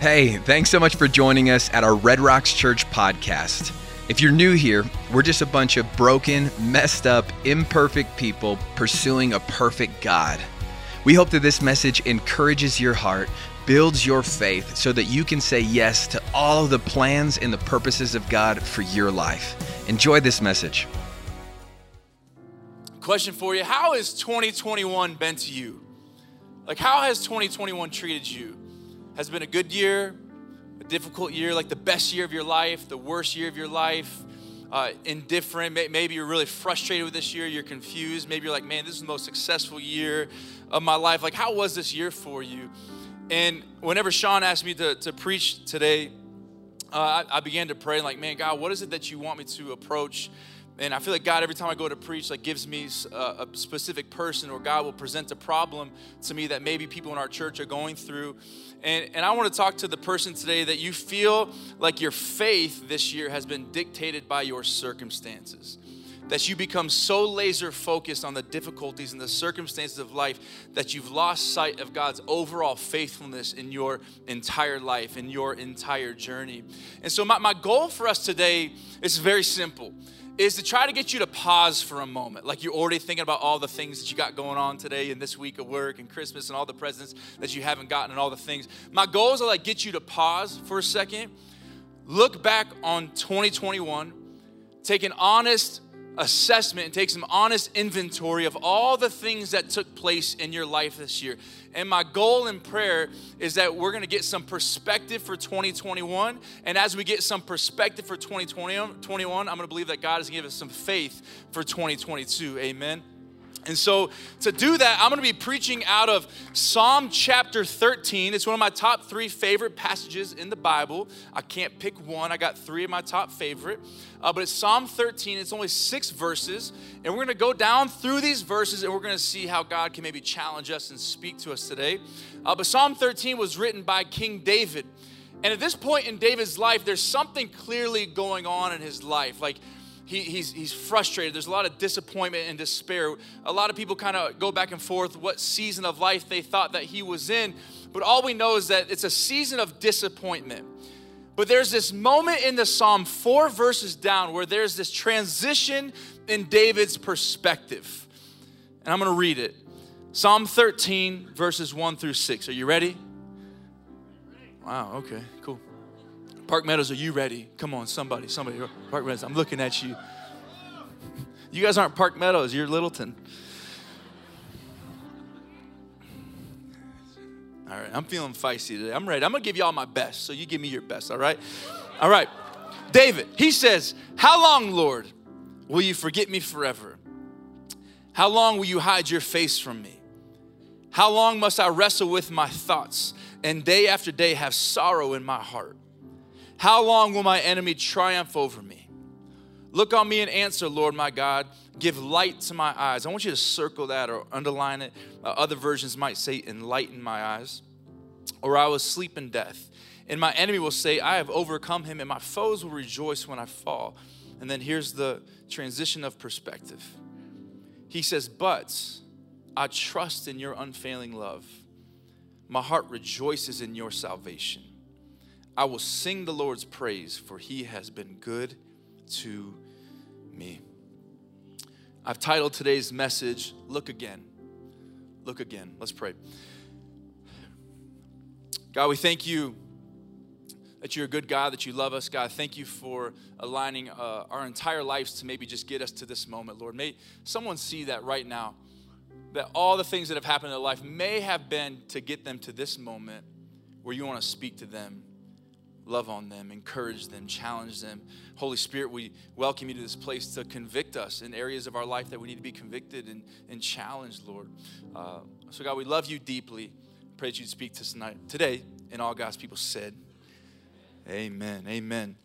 Hey, thanks so much for joining us at our Red Rocks Church podcast. If you're new here, we're just a bunch of broken, messed up, imperfect people pursuing a perfect God. We hope that this message encourages your heart, builds your faith, so that you can say yes to all of the plans and the purposes of God for your life. Enjoy this message. Question for you How has 2021 been to you? Like, how has 2021 treated you? Has been a good year, a difficult year, like the best year of your life, the worst year of your life, uh, indifferent? Maybe you're really frustrated with this year, you're confused. Maybe you're like, man, this is the most successful year of my life. Like, how was this year for you? And whenever Sean asked me to, to preach today, uh, I, I began to pray, like, man, God, what is it that you want me to approach? And I feel like God, every time I go to preach, like gives me a, a, specific person, or God will present a problem to me that maybe people in our church are going through. And, and I want to talk to the person today that you feel like your faith this year has been dictated by your circumstances. That you become so laser focused on the difficulties and the circumstances of life that you've lost sight of God's overall faithfulness in your entire life, in your entire journey. And so, my, my goal for us today is very simple is to try to get you to pause for a moment. Like you're already thinking about all the things that you got going on today and this week of work and Christmas and all the presents that you haven't gotten and all the things. My goal is to like get you to pause for a second, look back on 2021, take an honest assessment and take some honest inventory of all the things that took place in your life this year. And my goal in prayer is that we're going to get some perspective for 2021. And as we get some perspective for 2021, I'm going to believe that God is going to give us some faith for 2022. Amen. And so, to do that, I'm going to be preaching out of Psalm chapter 13. It's one of my top three favorite passages in the Bible. I can't pick one, I got three of my top favorite. Uh, but it's Psalm 13. It's only six verses. And we're going to go down through these verses and we're going to see how God can maybe challenge us and speak to us today. Uh, but Psalm 13 was written by King David. And at this point in David's life, there's something clearly going on in his life. Like, he, he's, he's frustrated. There's a lot of disappointment and despair. A lot of people kind of go back and forth what season of life they thought that he was in. But all we know is that it's a season of disappointment. But there's this moment in the psalm, four verses down, where there's this transition in David's perspective. And I'm going to read it Psalm 13, verses 1 through 6. Are you ready? Wow, okay, cool. Park Meadows, are you ready? Come on, somebody, somebody. Park Meadows, I'm looking at you. You guys aren't Park Meadows, you're Littleton. All right, I'm feeling feisty today. I'm ready. I'm gonna give you all my best, so you give me your best, all right? All right. David, he says, How long, Lord, will you forget me forever? How long will you hide your face from me? How long must I wrestle with my thoughts and day after day have sorrow in my heart? How long will my enemy triumph over me? Look on me and answer, Lord my God. Give light to my eyes. I want you to circle that or underline it. Uh, other versions might say, enlighten my eyes. Or I will sleep in death. And my enemy will say, I have overcome him, and my foes will rejoice when I fall. And then here's the transition of perspective. He says, But I trust in your unfailing love. My heart rejoices in your salvation. I will sing the Lord's praise, for he has been good to me. I've titled today's message, Look Again. Look Again. Let's pray. God, we thank you that you're a good God, that you love us. God, thank you for aligning uh, our entire lives to maybe just get us to this moment, Lord. May someone see that right now, that all the things that have happened in their life may have been to get them to this moment where you want to speak to them love on them, encourage them, challenge them. Holy Spirit, we welcome you to this place to convict us in areas of our life that we need to be convicted and, and challenged, Lord. Uh, so, God, we love you deeply. Pray that you speak to us tonight, today, and all God's people said, Amen. Amen.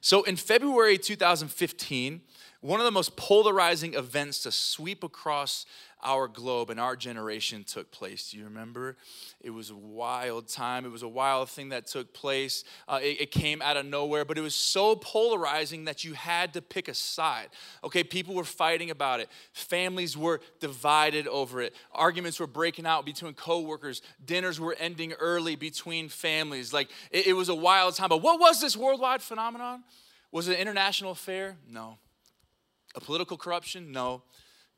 So, in February 2015, one of the most polarizing events to sweep across our globe and our generation took place. Do you remember? It was a wild time. It was a wild thing that took place. Uh, it, it came out of nowhere, but it was so polarizing that you had to pick a side. Okay, people were fighting about it. Families were divided over it. Arguments were breaking out between coworkers. Dinners were ending early between families. Like it, it was a wild time. But what was this worldwide phenomenon? Was it an international affair? No. A political corruption? No.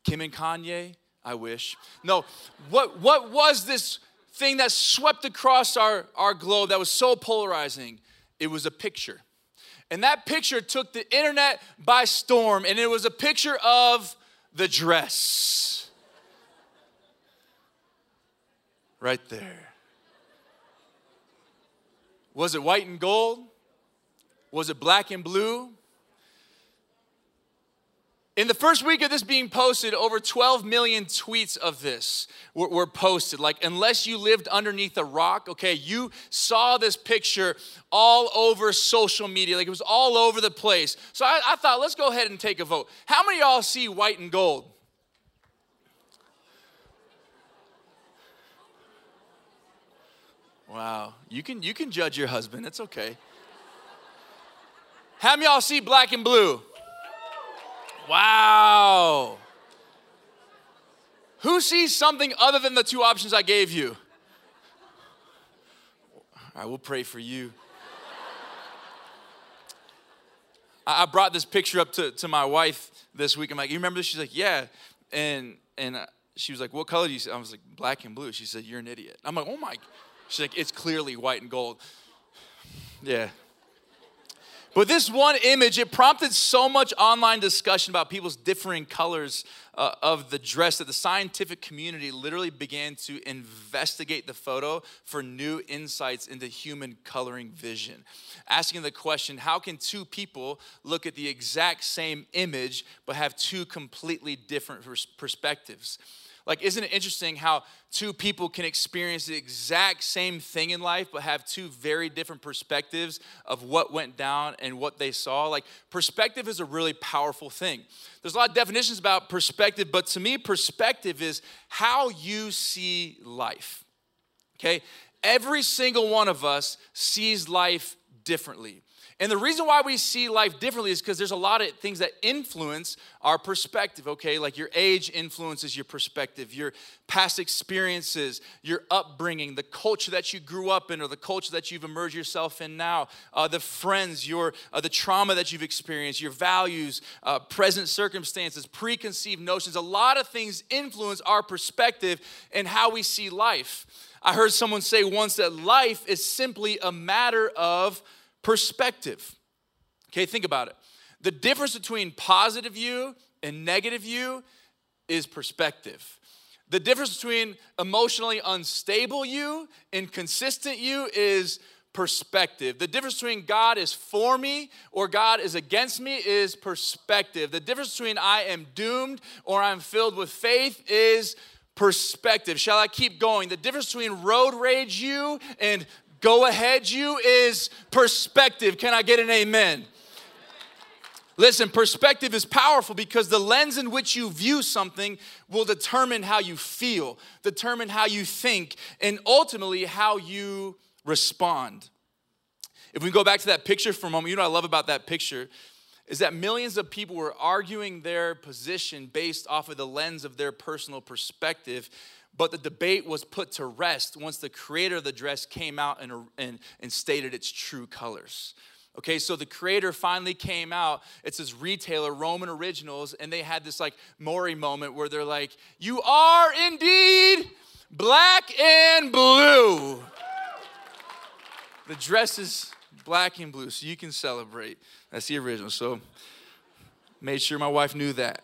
Kim and Kanye? I wish. No, what, what was this thing that swept across our, our globe that was so polarizing? It was a picture. And that picture took the internet by storm, and it was a picture of the dress. Right there. Was it white and gold? Was it black and blue? In the first week of this being posted, over 12 million tweets of this were, were, posted. Like, unless you lived underneath a rock, okay, you saw this picture all over social media. Like, it was all over the place. So I, I thought, let's go ahead and take a vote. How many y'all see white and gold? Wow, you can, you can judge your husband, it's okay. How many y'all see black and blue? Wow. Who sees something other than the two options I gave you? I will pray for you. I brought this picture up to, to my wife this week. I'm like, you remember this? She's like, yeah. And and uh, she was like, what color do you see? I was like, black and blue. She said, you're an idiot. I'm like, oh my. She's like, it's clearly white and gold. Yeah, but this one image, it prompted so much online discussion about people's differing colors uh, of the dress that the scientific community literally began to investigate the photo for new insights into human coloring vision. Asking the question how can two people look at the exact same image but have two completely different perspectives? Like, isn't it interesting how two people can experience the exact same thing in life, but have two very different perspectives of what went down and what they saw? Like, perspective is a really powerful thing. There's a lot of definitions about perspective, but to me, perspective is how you see life. Okay? Every single one of us sees life differently. And the reason why we see life differently is because there's a lot of things that influence our perspective, okay? Like your age influences your perspective, your past experiences, your upbringing, the culture that you grew up in or the culture that you've immersed yourself in now, uh, the friends, your, uh, the trauma that you've experienced, your values, uh, present circumstances, preconceived notions. A lot of things influence our perspective and how we see life. I heard someone say once that life is simply a matter of perspective. Okay, think about it. The difference between positive you and negative you is perspective. The difference between emotionally unstable you and consistent you is perspective. The difference between God is for me or God is against me is perspective. The difference between I am doomed or I'm filled with faith is perspective. Shall I keep going? The difference between road rage you and Go ahead, you is perspective. Can I get an amen? Listen, perspective is powerful because the lens in which you view something will determine how you feel, determine how you think, and ultimately how you respond. If we go back to that picture for a moment, you know what I love about that picture is that millions of people were arguing their position based off of the lens of their personal perspective but the debate was put to rest once the creator of the dress came out and, and, and stated its true colors. Okay, so the creator finally came out. It's this retailer, Roman Originals, and they had this like Maury moment where they're like, You are indeed black and blue. The dress is black and blue, so you can celebrate. That's the original. So made sure my wife knew that.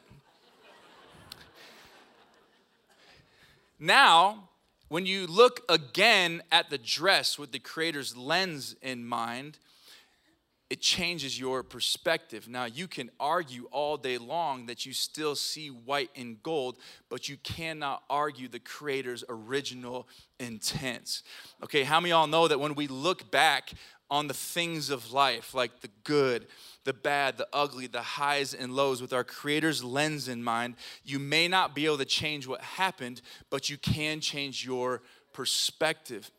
Now, when you look again at the dress with the creator's lens in mind, it changes your perspective. Now, you can argue all day long that you still see white and gold, but you cannot argue the Creator's original intent. Okay, how many y'all know that when we look back on the things of life, like the good, the bad, the ugly, the highs and lows, with our Creator's lens in mind, you may not be able to change what happened, but you can change your perspective.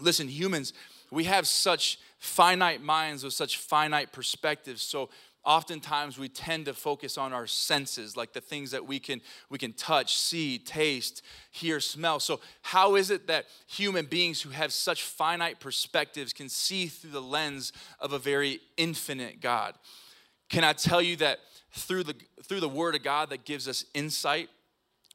Listen, humans, we have such finite minds with such finite perspectives. So oftentimes we tend to focus on our senses like the things that we can we can touch see taste hear smell. So how is it that human beings who have such finite perspectives can see through the lens of a very infinite god? Can i tell you that through the through the word of god that gives us insight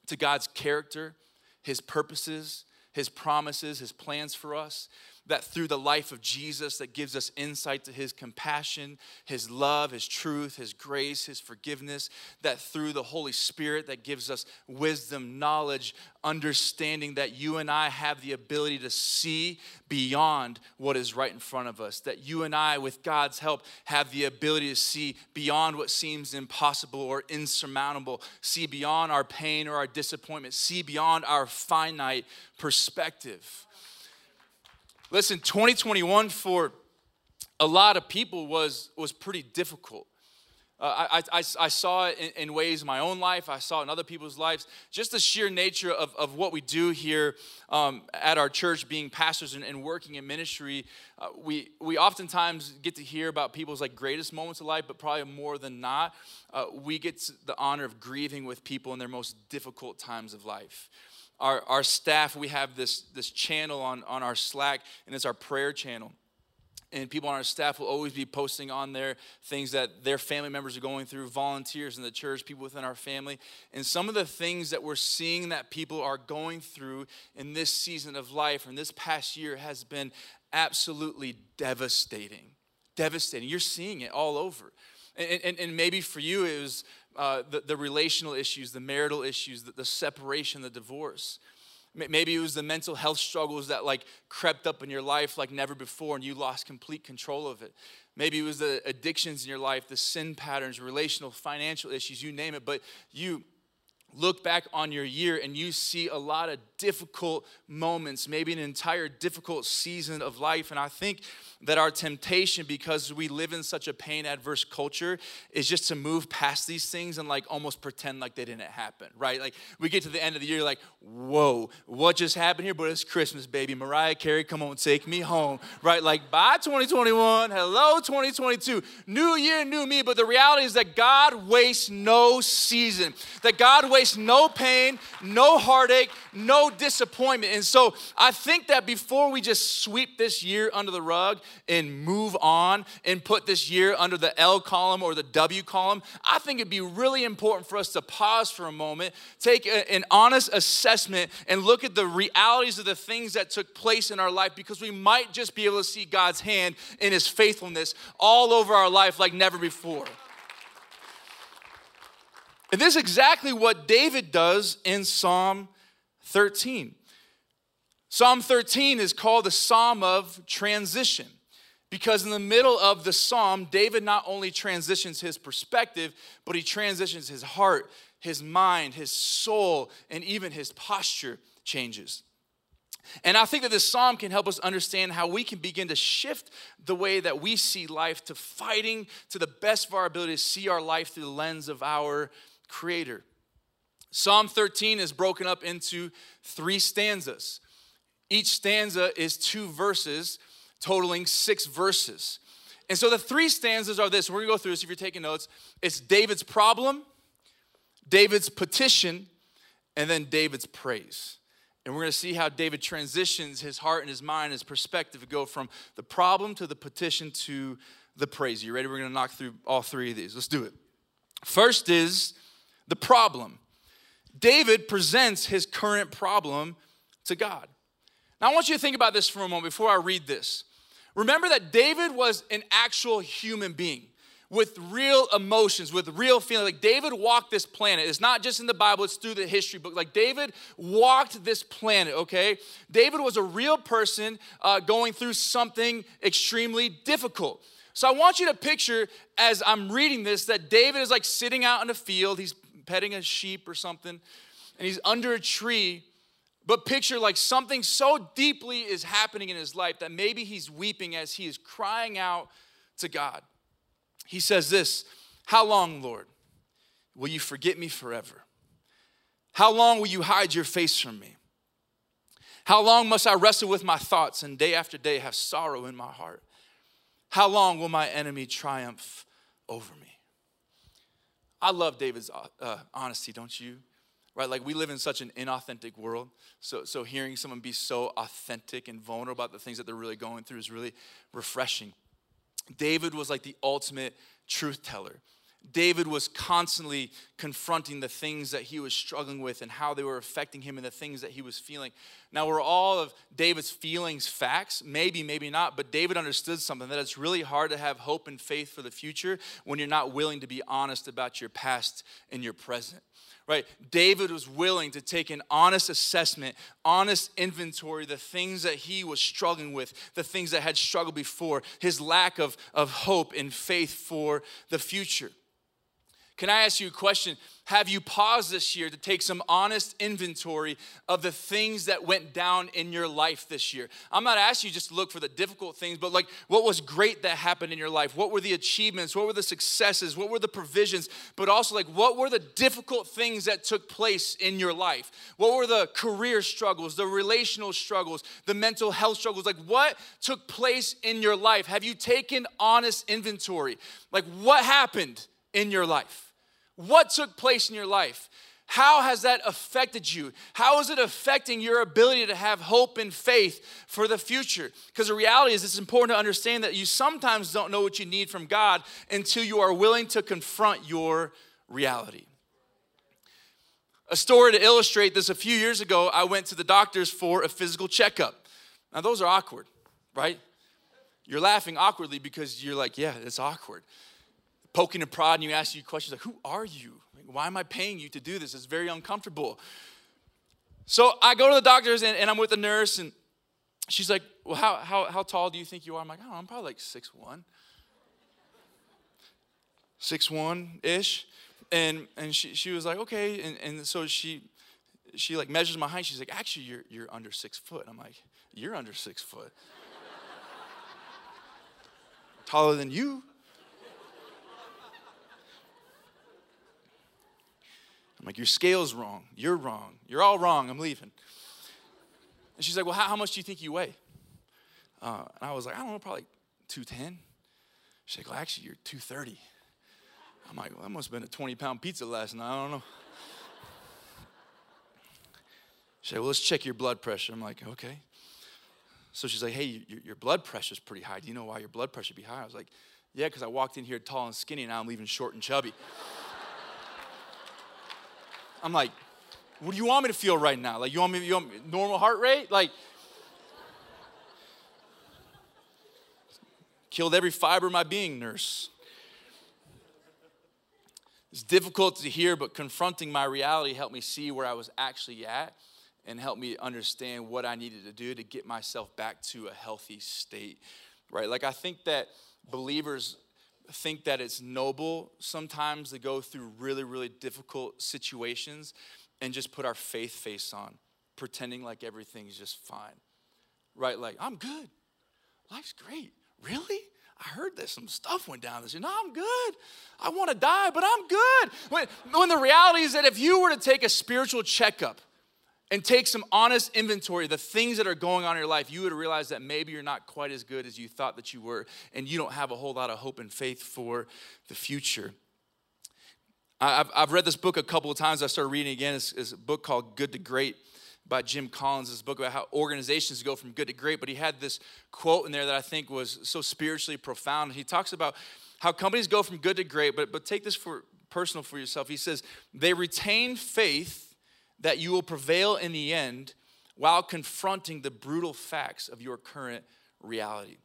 to god's character his purposes his promises his plans for us that through the life of Jesus that gives us insight to his compassion, his love, his truth, his grace, his forgiveness, that through the Holy Spirit that gives us wisdom, knowledge, understanding that you and I have the ability to see beyond what is right in front of us, that you and I with God's help have the ability to see beyond what seems impossible or insurmountable, see beyond our pain or our disappointment, see beyond our finite perspective. Listen, 2021 for a lot of people was, was pretty difficult. Uh, I, I, I, saw it in, in, ways in my own life, I saw it in other people's lives. Just the sheer nature of, of what we do here um, at our church, being pastors and, and working in ministry, uh, we, we oftentimes get to hear about people's like greatest moments of life, but probably more than not, uh, we get the honor of grieving with people in their most difficult times of life our, our staff, we have this, this channel on, on our Slack, and it's our prayer channel. And people on our staff will always be posting on there things that their family members are going through, volunteers in the church, people within our family. And some of the things that we're seeing that people are going through in this season of life and this past year has been absolutely devastating. Devastating. You're seeing it all over. And, and, and maybe for you, it was uh, the, the relational issues, the marital issues, the, the separation, the divorce. Maybe it was the mental health struggles that like crept up in your life like never before and you lost complete control of it. Maybe it was the addictions in your life, the sin patterns, relational, financial issues, you name it, but you look back on your year and you see a lot of difficult moments, maybe an entire difficult season of life. And I think that our temptation, because we live in such a pain adverse culture, is just to move past these things and like almost pretend like they didn't happen, right? Like we get to the end of the year, like, whoa, what just happened here? But it's Christmas, baby. Mariah Carey, come on, take me home, right? Like, bye 2021, hello 2022, new year, new me. But the reality is that God wastes no season, that God wastes no pain, no heartache, no disappointment. And so I think that before we just sweep this year under the rug, and move on and put this year under the L column or the W column, I think it'd be really important for us to pause for a moment, take a, an honest assessment, and look at the realities of the things that took place in our life because we might just be able to see God's hand in His faithfulness all over our life like never before. And this is exactly what David does in Psalm 13. Psalm 13 is called the Psalm of Transition. Because in the middle of the psalm, David not only transitions his perspective, but he transitions his heart, his mind, his soul, and even his posture changes. And I think that this psalm can help us understand how we can begin to shift the way that we see life to fighting to the best of our ability to see our life through the lens of our Creator. Psalm 13 is broken up into three stanzas. Each stanza is two verses totaling six verses. And so the three stanzas are this. We're gonna go through this if you're taking notes. It's David's problem, David's petition, and then David's praise. And we're gonna see how David transitions his heart and his mind, his perspective to go from the problem to the petition to the praise. You ready? We're gonna knock through all three of these. Let's do it. First is the problem. David presents his current problem to God. Now, I want you to think about this for a moment before I read this. Remember that David was an actual human being with real emotions, with real feelings. Like David walked this planet. It's not just in the Bible, it's through the history book. Like David walked this planet, okay? David was a real person uh, going through something extremely difficult. So I want you to picture as I'm reading this that David is like sitting out in a field, he's petting a sheep or something, and he's under a tree But picture like something so deeply is happening in his life that maybe he's weeping as he is crying out to God. He says this How long, Lord, will you forget me forever? How long will you hide your face from me? How long must I wrestle with my thoughts and day after day have sorrow in my heart? How long will my enemy triumph over me? I love David's uh, uh honesty, don't you? Right? Like we live in such an inauthentic world. So, so hearing someone be so authentic and vulnerable about the things that they're really going through is really refreshing. David was like the ultimate truth teller. David was constantly confronting the things that he was struggling with and how they were affecting him and the things that he was feeling. Now, were all of David's feelings facts? Maybe, maybe not, but David understood something that it's really hard to have hope and faith for the future when you're not willing to be honest about your past and your present right? David was willing to take an honest assessment, honest inventory, the things that he was struggling with, the things that had struggled before, his lack of, of hope and faith for the future. Can I ask you a question? Have you paused this year to take some honest inventory of the things that went down in your life this year? I'm not asking you just to look for the difficult things, but like what was great that happened in your life? What were the achievements? What were the successes? What were the provisions? But also, like, what were the difficult things that took place in your life? What were the career struggles, the relational struggles, the mental health struggles? Like, what took place in your life? Have you taken honest inventory? Like, what happened in your life? What took place in your life? How has that affected you? How is it affecting your ability to have hope and faith for the future? Because the reality is, it's important to understand that you sometimes don't know what you need from God until you are willing to confront your reality. A story to illustrate this a few years ago, I went to the doctors for a physical checkup. Now, those are awkward, right? You're laughing awkwardly because you're like, yeah, it's awkward poking and prodding you, ask you questions like, Who are you? Why am I paying you to do this? It's very uncomfortable. So I go to the doctor's and, and I'm with the nurse, and she's like, Well, how, how, how tall do you think you are? I'm like, Oh, I'm probably like six one, six one ish. And, and she, she was like, Okay. And, and so she, she like measures my height. She's like, Actually, you're, you're under six foot. I'm like, You're under six foot. Taller than you. I'm like, Your scale's wrong. You're wrong. You're all wrong. I'm leaving. And she's like, Well, how, how much do you think you weigh? Uh, and I was like, I don't know, probably 210. She's like, Well, actually, you're 230. I'm like, Well, that must have been a 20 pound pizza last night. I don't know. She's like, Well, let's check your blood pressure. I'm like, Okay. So she's like, Hey, your, your blood pressure's pretty high. Do you know why your blood pressure be high? I was like, Yeah, because I walked in here tall and skinny, and now I'm leaving short and chubby. I'm like, what do you want me to feel right now? Like, you want me, you want me, normal heart rate? Like, killed every fiber of my being, nurse. It's difficult to hear, but confronting my reality helped me see where I was actually at and helped me understand what I needed to do to get myself back to a healthy state, right? Like, I think that believers think that it's noble sometimes to go through really, really difficult situations and just put our faith face on, pretending like everything's just fine. Right? Like, I'm good. Life's great. Really? I heard that some stuff went down this year. No, I'm good. I want to die, but I'm good. When, when the reality is that if you were to take a spiritual checkup, and take some honest inventory of the things that are going on in your life, you would realize that maybe you're not quite as good as you thought that you were, and you don't have a whole lot of hope and faith for the future. I've, I've read this book a couple of times. I started reading again. It's, it's a book called Good to Great by Jim Collins. This book about how organizations go from good to great. But he had this quote in there that I think was so spiritually profound. He talks about how companies go from good to great, but, but take this for personal for yourself. He says, they retain faith that you will prevail in the end while confronting the brutal facts of your current reality.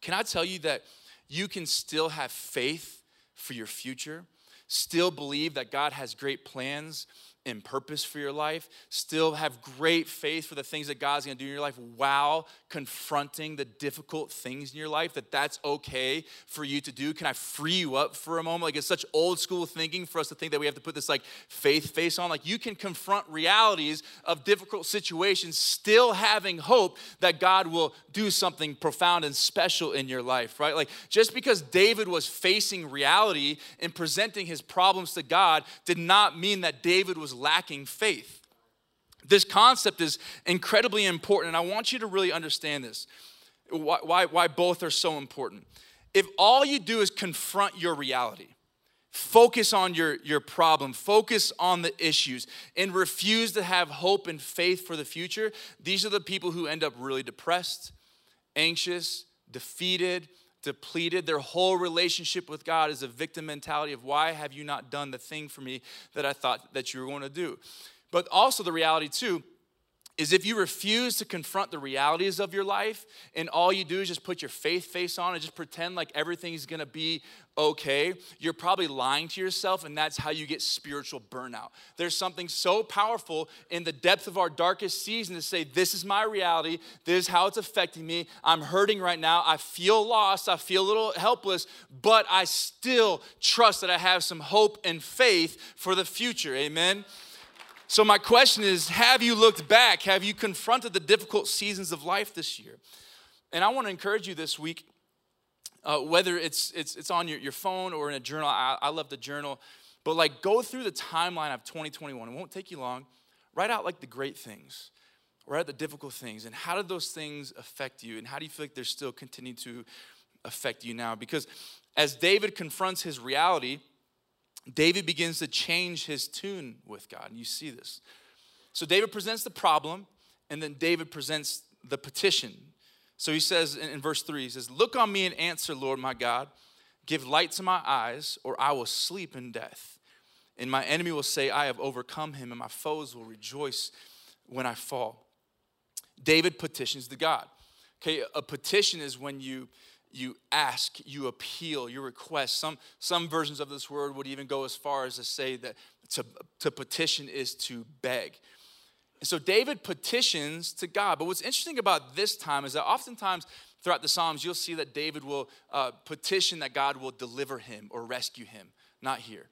Can I tell you that you can still have faith for your future, still believe that God has great plans in purpose for your life, still have great faith for the things that God's gonna do in your life while confronting the difficult things in your life, that that's okay for you to do? Can I free you up for a moment? Like it's such old school thinking for us to think that we have to put this like faith face on. Like you can confront realities of difficult situations, still having hope that God will do something profound and special in your life, right? Like just because David was facing reality and presenting his problems to God did not mean that David was lacking faith. This concept is incredibly important, and I want you to really understand this why, why, why both are so important. If all you do is confront your reality, focus on your, your problem, focus on the issues, and refuse to have hope and faith for the future, these are the people who end up really depressed, anxious, defeated, depleted. Their whole relationship with God is a victim mentality of why have you not done the thing for me that I thought that you were going to do. But also the reality too is if you refuse to confront the realities of your life and all you do is just put your faith face on and just pretend like everything's gonna be okay, you're probably lying to yourself, and that's how you get spiritual burnout. There's something so powerful in the depth of our darkest season to say, This is my reality, this is how it's affecting me. I'm hurting right now, I feel lost, I feel a little helpless, but I still trust that I have some hope and faith for the future. Amen. So, my question is Have you looked back? Have you confronted the difficult seasons of life this year? And I want to encourage you this week, uh, whether it's, it's, it's on your, your phone or in a journal. I, I love the journal. But like, go through the timeline of 2021. It won't take you long. Write out like the great things, write out the difficult things, and how did those things affect you? And how do you feel like they're still continuing to affect you now? Because as David confronts his reality, David begins to change his tune with God. And you see this. So David presents the problem, and then David presents the petition. So he says in, in verse 3, he says, Look on me and answer, Lord my God. Give light to my eyes, or I will sleep in death. And my enemy will say, I have overcome him, and my foes will rejoice when I fall. David petitions to God. Okay, a petition is when you you ask, you appeal, you request. Some, some versions of this word would even go as far as to say that to, to petition is to beg. And so David petitions to God. But what's interesting about this time is that oftentimes throughout the Psalms, you'll see that David will uh, petition that God will deliver him or rescue him. Not here.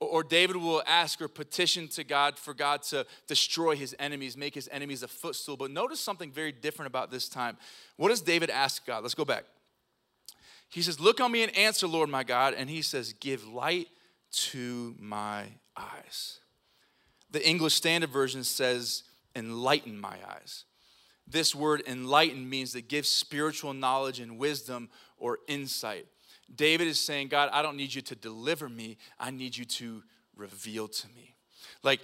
Or, or David will ask or petition to God for God to destroy his enemies, make his enemies a footstool. But notice something very different about this time. What does David ask God? Let's go back. He says, Look on me and answer, Lord my God. And he says, Give light to my eyes. The English Standard Version says, Enlighten my eyes. This word enlighten means to give spiritual knowledge and wisdom or insight. David is saying, God, I don't need you to deliver me, I need you to reveal to me. Like,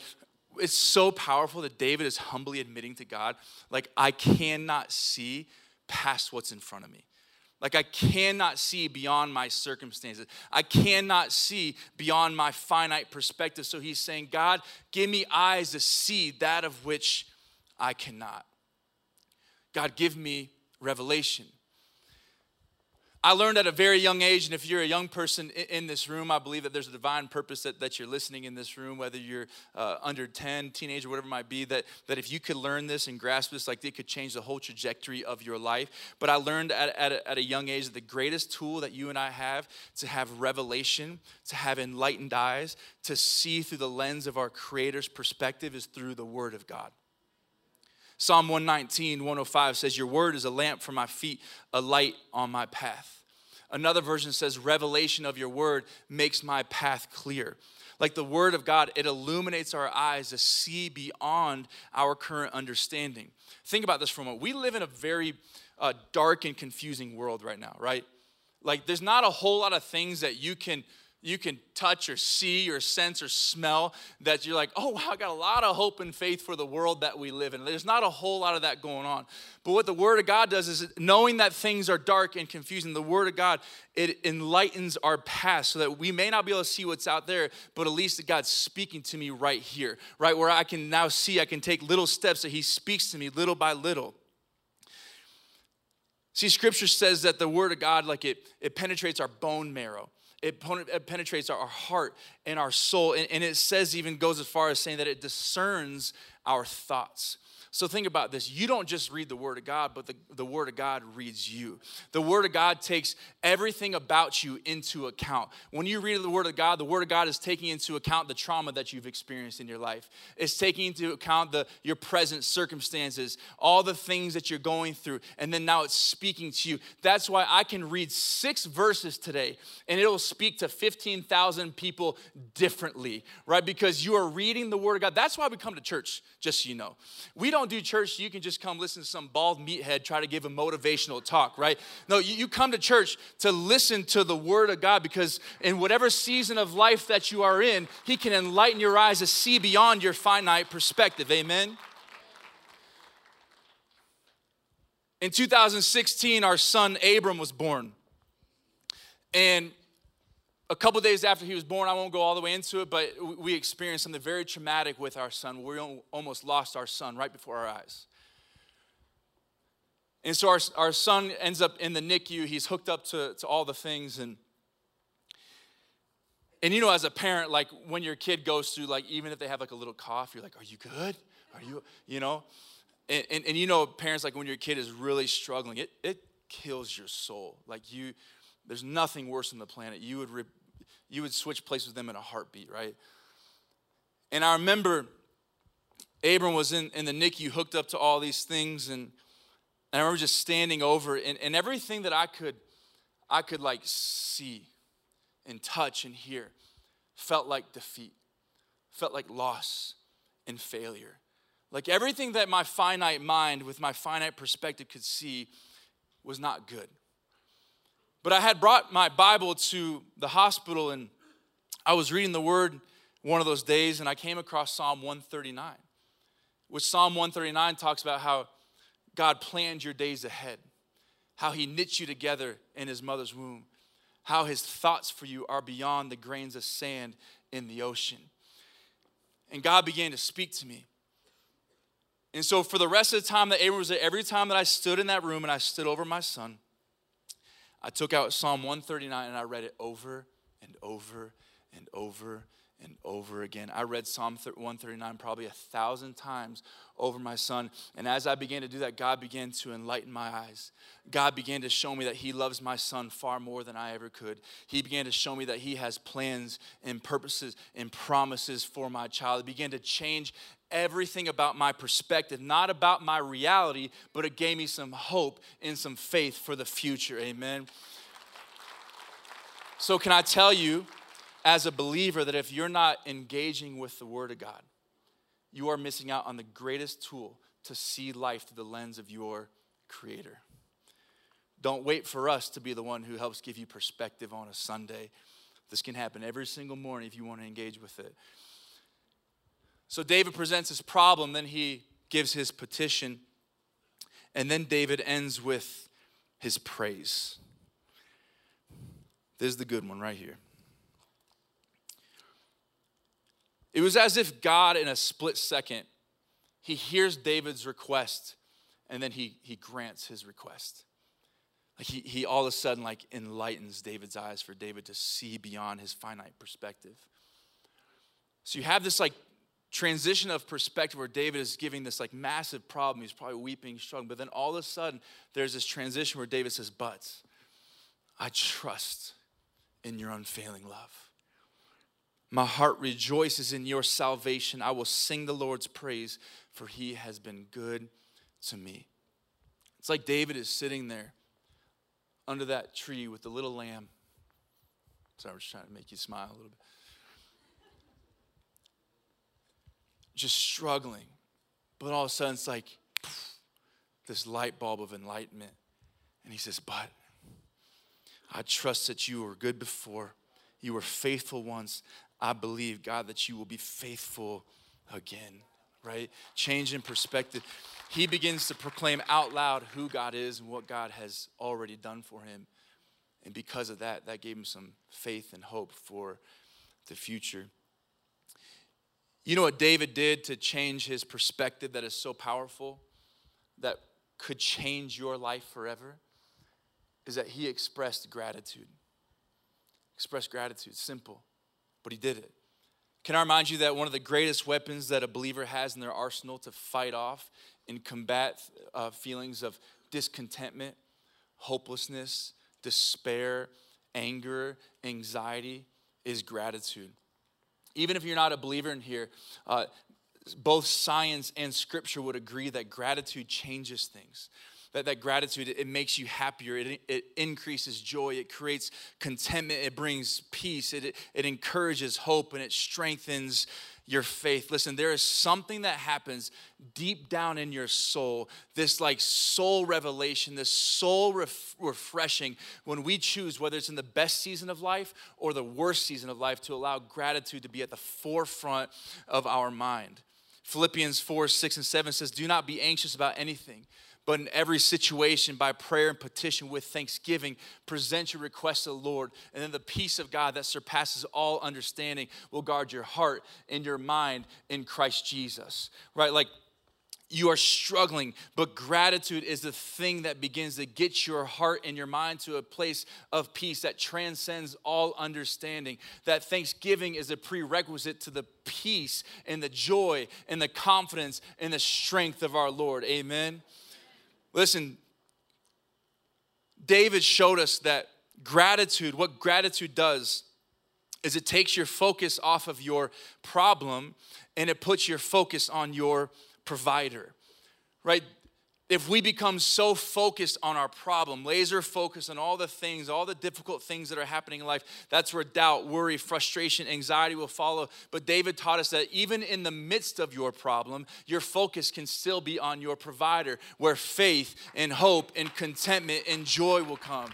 it's so powerful that David is humbly admitting to God, like, I cannot see past what's in front of me. Like, I cannot see beyond my circumstances. I cannot see beyond my finite perspective. So he's saying, God, give me eyes to see that of which I cannot. God, give me revelation. I learned at a very young age, and if you're a young person in this room, I believe that there's a divine purpose that, that you're listening in this room, whether you're uh, under 10, teenager, whatever it might be, that, that if you could learn this and grasp this, like it could change the whole trajectory of your life. But I learned at, at, a, at a young age that the greatest tool that you and I have to have revelation, to have enlightened eyes, to see through the lens of our Creator's perspective is through the Word of God. Psalm 119, 105 says, Your word is a lamp for my feet, a light on my path. Another version says, Revelation of your word makes my path clear. Like the word of God, it illuminates our eyes to see beyond our current understanding. Think about this for a moment. We live in a very uh, dark and confusing world right now, right? Like there's not a whole lot of things that you can you can touch or see or sense or smell that you're like, oh, wow, I got a lot of hope and faith for the world that we live in. There's not a whole lot of that going on. But what the Word of God does is knowing that things are dark and confusing, the Word of God, it enlightens our past so that we may not be able to see what's out there, but at least God's speaking to me right here, right? Where I can now see, I can take little steps that He speaks to me little by little. See, scripture says that the word of God, like it, it penetrates our bone marrow it, penetrates our heart and our soul. And it says, even goes as far as saying that it discerns our thoughts. So think about this. You don't just read the Word of God, but the, the Word of God reads you. The Word of God takes everything about you into account. When you read the Word of God, the Word of God is taking into account the trauma that you've experienced in your life. It's taking into account the, your present circumstances, all the things that you're going through, and then now it's speaking to you. That's why I can read six verses today, and it'll speak to 15,000 people differently, right? Because you are reading the Word of God. That's why we come to church, just so you know. We don't don't do church you can just come listen to some bald meathead try to give a motivational talk, right? No, you, you come to church to listen to the word of God because in whatever season of life that you are in, He can enlighten your eyes to see beyond your finite perspective. Amen. In 2016, our son Abram was born. And a couple days after he was born, I won't go all the way into it, but we experienced something very traumatic with our son. We almost lost our son right before our eyes. And so our, our son ends up in the NICU. He's hooked up to, to all the things. And, and you know, as a parent, like when your kid goes through, like even if they have like a little cough, you're like, are you good? Are you, you know? And, and, and you know, parents, like when your kid is really struggling, it, it kills your soul. Like you, there's nothing worse on the planet. You would you would switch places with them in a heartbeat, right? And I remember Abram was in, in the NICU hooked up to all these things, and, and I remember just standing over and, and everything that I could I could like see and touch and hear felt like defeat, felt like loss and failure. Like everything that my finite mind with my finite perspective could see was not good. But I had brought my Bible to the hospital and I was reading the word one of those days and I came across Psalm 139, which Psalm 139 talks about how God planned your days ahead, how he knit you together in his mother's womb, how his thoughts for you are beyond the grains of sand in the ocean. And God began to speak to me. And so, for the rest of the time that Abram was there, every time that I stood in that room and I stood over my son, I took out Psalm 139 and I read it over and over and over and over again. I read Psalm 139 probably a thousand times over my son. And as I began to do that, God began to enlighten my eyes. God began to show me that He loves my son far more than I ever could. He began to show me that He has plans and purposes and promises for my child. It began to change everything about my perspective, not about my reality, but it gave me some hope and some faith for the future. Amen. So, can I tell you, as a believer, that if you're not engaging with the Word of God, you are missing out on the greatest tool to see life through the lens of your Creator. Don't wait for us to be the one who helps give you perspective on a Sunday. This can happen every single morning if you want to engage with it. So David presents his problem, then he gives his petition, and then David ends with his praise. This is the good one right here. It was as if God, in a split second, he hears David's request and then he, he grants his request. Like he, he all of a sudden like enlightens David's eyes for David to see beyond his finite perspective. So you have this like transition of perspective where David is giving this like massive problem. He's probably weeping, struggling. But then all of a sudden, there's this transition where David says, But I trust in your unfailing love. My heart rejoices in your salvation. I will sing the Lord's praise, for he has been good to me. It's like David is sitting there under that tree with the little lamb. Sorry, I was trying to make you smile a little bit. just struggling. But all of a sudden, it's like poof, this light bulb of enlightenment. And he says, But I trust that you were good before, you were faithful once. I believe, God, that you will be faithful again, right? Change in perspective. He begins to proclaim out loud who God is and what God has already done for him. And because of that, that gave him some faith and hope for the future. You know what David did to change his perspective that is so powerful, that could change your life forever? Is that he expressed gratitude. Express gratitude. Simple. But he did it. Can I remind you that one of the greatest weapons that a believer has in their arsenal to fight off and combat uh, feelings of discontentment, hopelessness, despair, anger, anxiety is gratitude. Even if you're not a believer in here, uh, both science and scripture would agree that gratitude changes things that, that gratitude it, makes you happier. It, it increases joy. It creates contentment. It brings peace. It, it encourages hope and it strengthens your faith. Listen there is something that happens deep down in your soul. This like soul revelation this soul ref- refreshing when we choose whether it's in the best season of life or the worst season of life to allow gratitude to be at the forefront of our mind. Philippians 4 6 and 7 says do not be anxious about anything but in every situation, by prayer and petition with thanksgiving, present your request to the Lord. And then the peace of God that surpasses all understanding will guard your heart and your mind in Christ Jesus. Right? Like, you are struggling, but gratitude is the thing that begins to get your heart and your mind to a place of peace that transcends all understanding. That thanksgiving is a prerequisite to the peace and the joy and the confidence and the strength of our Lord. Amen. Listen, David showed us that gratitude, what gratitude does, is it takes your focus off of your problem and it puts your focus on your provider, right? If we become so focused on our problem, laser focused on all the things, all the difficult things that are happening in life, that's where doubt, worry, frustration, anxiety will follow. But David taught us that even in the midst of your problem, your focus can still be on your provider, where faith and hope and contentment and joy will come.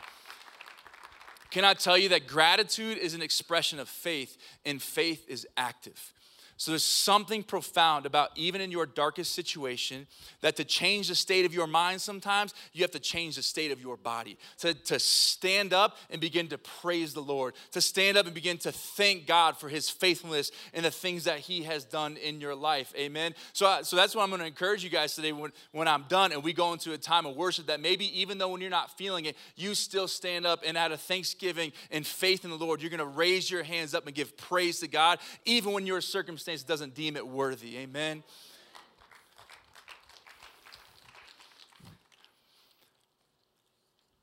Can I tell you that gratitude is an expression of faith, and faith is active? So there's something profound about even in your darkest situation that to change the state of your mind sometimes, you have to change the state of your body. To, to stand up and begin to praise the Lord, to stand up and begin to thank God for his faithfulness and the things that he has done in your life. Amen. So, uh, so that's what I'm going to encourage you guys today when, when I'm done and we go into a time of worship that maybe even though when you're not feeling it, you still stand up and out of thanksgiving and faith in the Lord, you're going to raise your hands up and give praise to God, even when your circumstances circumstance doesn't deem it worthy. Amen.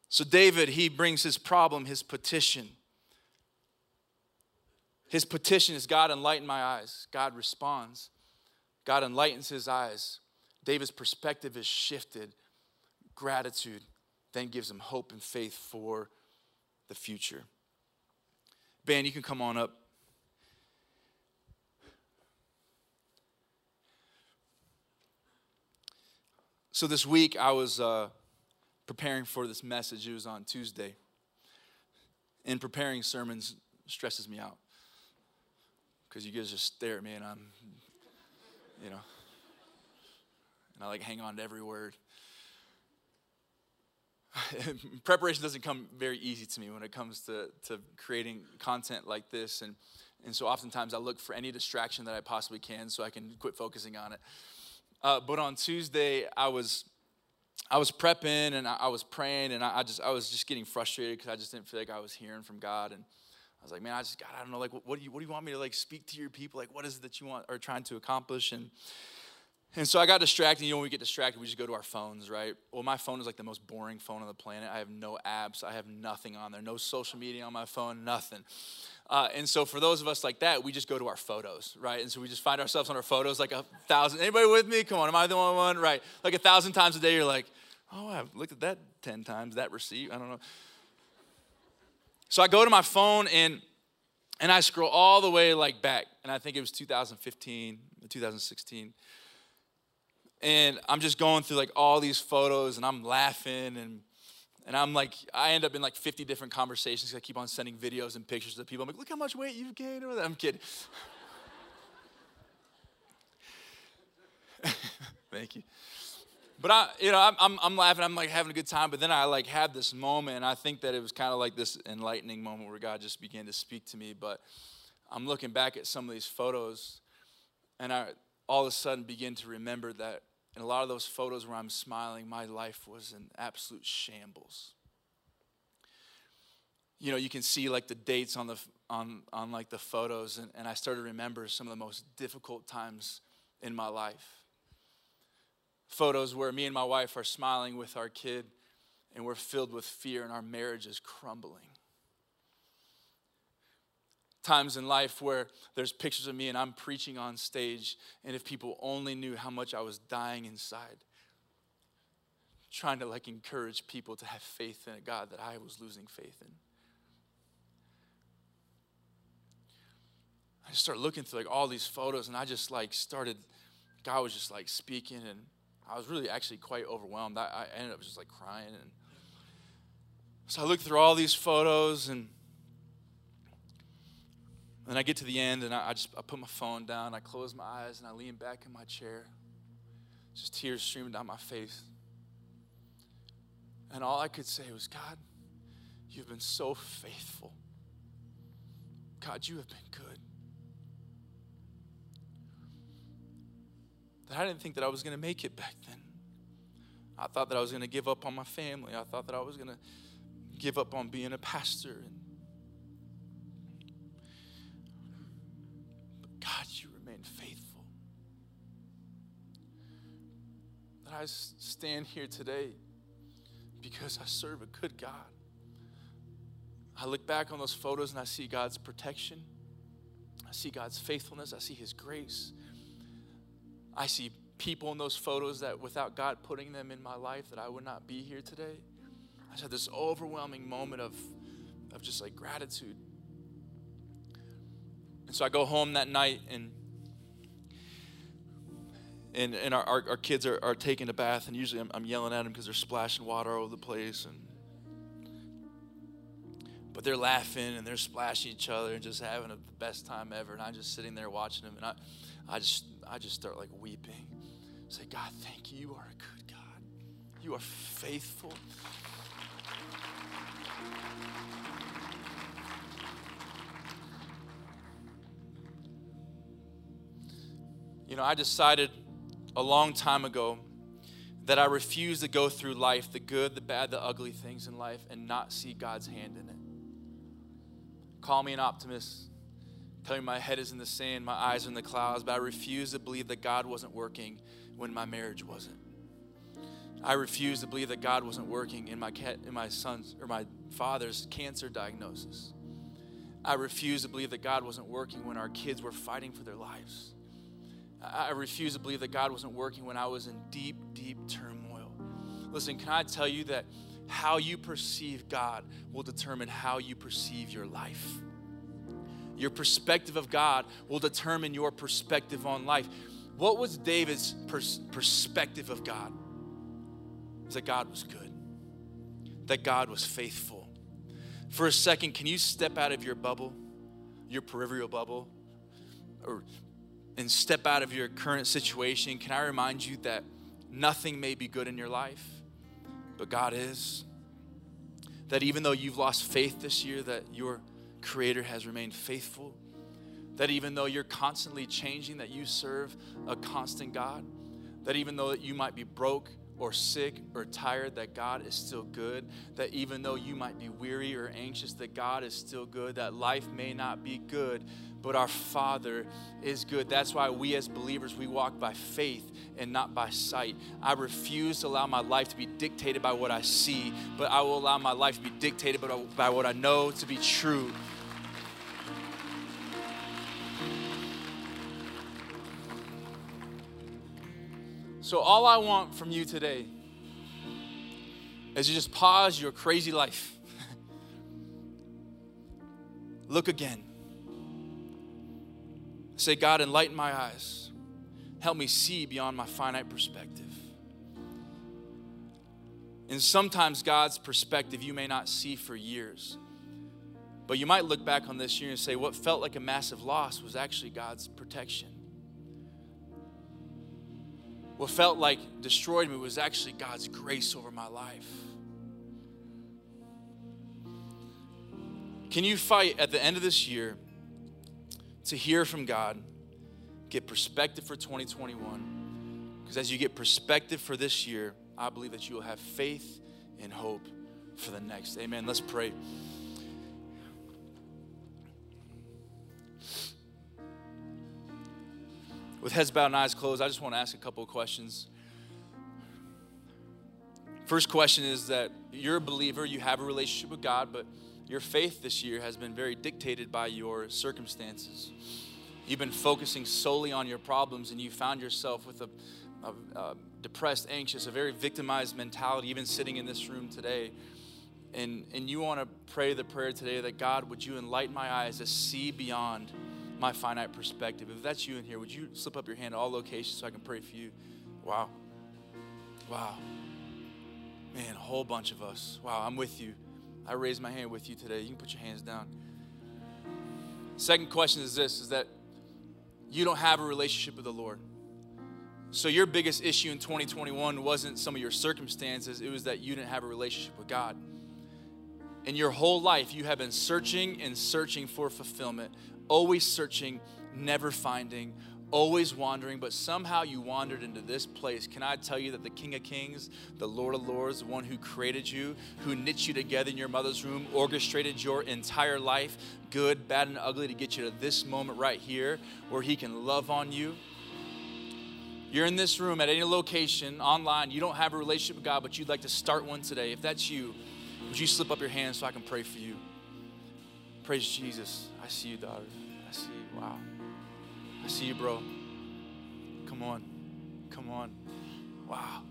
So, David, he brings his problem, his petition. His petition is God, enlighten my eyes. God responds. God enlightens his eyes. David's perspective is shifted. Gratitude then gives him hope and faith for the future. Ben, you can come on up. So this week I was uh, preparing for this message. It was on Tuesday. And preparing sermons stresses me out because you guys just stare at me and I'm, you know, and I like hang on to every word. Preparation doesn't come very easy to me when it comes to, to creating content like this. And, and so oftentimes I look for any distraction that I possibly can so I can quit focusing on it. Uh, but on Tuesday, I was I was prepping and I, I was praying and I, I, just I was just getting frustrated because I just didn't feel like I was hearing from God and I was like, man, I just God, I don't know, like, what, what, do you what do you want me to like speak to your people? Like, what is it that you want are trying to accomplish? And and so I got distracted. You know, when we get distracted, we just go to our phones, right? Well, my phone is like the most boring phone on the planet. I have no apps. I have nothing on there. No social media on my phone. Nothing. Uh, and so for those of us like that, we just go to our photos, right? And so we just find ourselves on our photos like a thousand. Anybody with me? Come on, am I the only one? Right? Like a thousand times a day, you're like, oh, I've looked at that ten times. That receipt, I don't know. So I go to my phone and and I scroll all the way like back, and I think it was 2015, 2016. And I'm just going through like all these photos, and I'm laughing and and I'm like, I end up in like 50 different conversations. Because I keep on sending videos and pictures to people. I'm like, look how much weight you've gained. I'm kidding. Thank you. But I, you know, I'm, I'm, I'm, laughing. I'm like having a good time. But then I like had this moment, and I think that it was kind of like this enlightening moment where God just began to speak to me. But I'm looking back at some of these photos, and I all of a sudden begin to remember that in a lot of those photos where I'm smiling, my life was in absolute shambles. you know, you can see like the dates on the on on like the photos, and, and I started to remember some of the most difficult times in my life. Photos where me and my wife are smiling with our kid, and we're filled with fear, and our marriage is crumbling. Times in life where there's pictures of me and I'm preaching on stage, and if people only knew how much I was dying inside, trying to like encourage people to have faith in a God that I was losing faith in. I just started looking through like all these photos and I just like started, God was just like speaking and I was really actually quite overwhelmed. I, I ended up just like crying and so I looked through all these photos and then I get to the end and I, I just I put my phone down, I close my eyes and I lean back in my chair. Just tears streaming down my face. And all I could say was, God, you've been so faithful. God, you have been good. That I didn't think that I was going to make it back then. I thought that I was going to give up on my family. I thought that I was going to give up on being a pastor. And I stand here today because I serve a good God. I look back on those photos and I see God's protection. I see God's faithfulness. I see His grace. I see people in those photos that without God putting them in my life that I would not be here today. I just had this overwhelming moment of, of just like gratitude. And so I go home that night and and, and our, our, our kids are, are taking a bath and usually I'm, I'm yelling at them because they're splashing water all over the place and but they're laughing and they're splashing each other and just having the best time ever and i'm just sitting there watching them and i, I just i just start like weeping. Say god thank you. You are a good god. You are faithful. You know i decided a long time ago that I refuse to go through life, the good, the bad, the ugly things in life, and not see God's hand in it. Call me an optimist. Tell me my head is in the sand, my eyes are in the clouds, but I refuse to believe that God wasn't working when my marriage wasn't. I refuse to believe that God wasn't working in my cat, in my son's or my father's cancer diagnosis. I refuse to believe that God wasn't working when our kids were fighting for their lives. I refuse to believe that God wasn't working when I was in deep, deep turmoil. Listen, can I tell you that how you perceive God will determine how you perceive your life? Your perspective of God will determine your perspective on life. What was David's pers- perspective of God? Is that God was good, that God was faithful. For a second, can you step out of your bubble, your peripheral bubble, or and step out of your current situation, can I remind you that nothing may be good in your life, but God is? That even though you've lost faith this year, that your Creator has remained faithful. That even though you're constantly changing, that you serve a constant God. That even though you might be broke or sick or tired, that God is still good. That even though you might be weary or anxious, that God is still good. That life may not be good, but our Father is good. That's why we as believers, we walk by faith and not by sight. I refuse to allow my life to be dictated by what I see, but I will allow my life to be dictated by what I know to be true. So, all I want from you today is you just pause your crazy life. Look again. Say, God, enlighten my eyes. Help me see beyond my finite perspective. And sometimes God's perspective you may not see for years. But you might look back on this year and say, what felt like a massive loss was actually God's protection. What felt like destroyed me was actually God's grace over my life. Can you fight at the end of this year to hear from God, get perspective for 2021? Because as you get perspective for this year, I believe that you will have faith and hope for the next. Amen. Let's pray. With heads bowed and eyes closed, I just want to ask a couple of questions. First question is that you're a believer, you have a relationship with God, but your faith this year has been very dictated by your circumstances. You've been focusing solely on your problems, and you found yourself with a, a, a depressed, anxious, a very victimized mentality, even sitting in this room today. And, and you want to pray the prayer today that God, would you enlighten my eyes to see beyond my finite perspective? If that's you in here, would you slip up your hand at all locations so I can pray for you? Wow. Wow. Man, a whole bunch of us. Wow, I'm with you. I raise my hand with you today. You can put your hands down. Second question is this is that you don't have a relationship with the Lord. So your biggest issue in 2021 wasn't some of your circumstances, it was that you didn't have a relationship with God. In your whole life, you have been searching and searching for fulfillment, always searching, never finding, always wandering, but somehow you wandered into this place. Can I tell you that the King of Kings, the Lord of Lords, the one who created you, who knit you together in your mother's womb, orchestrated your entire life, good, bad, and ugly, to get you to this moment right here where He can love on you? You're in this room at any location, online, you don't have a relationship with God, but you'd like to start one today. If that's you, would you slip up your hand so I can pray for you? Praise Jesus. I see you, daughter. I see you. Wow. I see you, bro. Come on. Come on. Wow.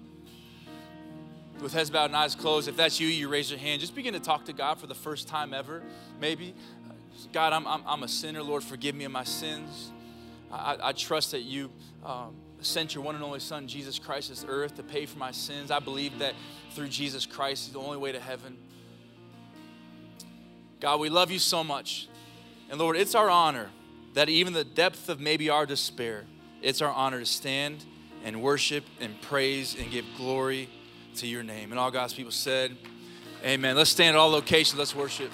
With heads bowed and eyes closed, if that's you, you raise your hand. Just begin to talk to God for the first time ever, maybe. God, I'm, I'm, I'm a sinner. Lord, forgive me of my sins. I, I trust that you um, sent your one and only Son, Jesus Christ, this earth to pay for my sins. I believe that through Jesus Christ, is the only way to heaven. God, we love you so much. And Lord, it's our honor that even the depth of maybe our despair, it's our honor to stand and worship and praise and give glory to your name. And all God's people said, Amen. Let's stand at all locations. Let's worship.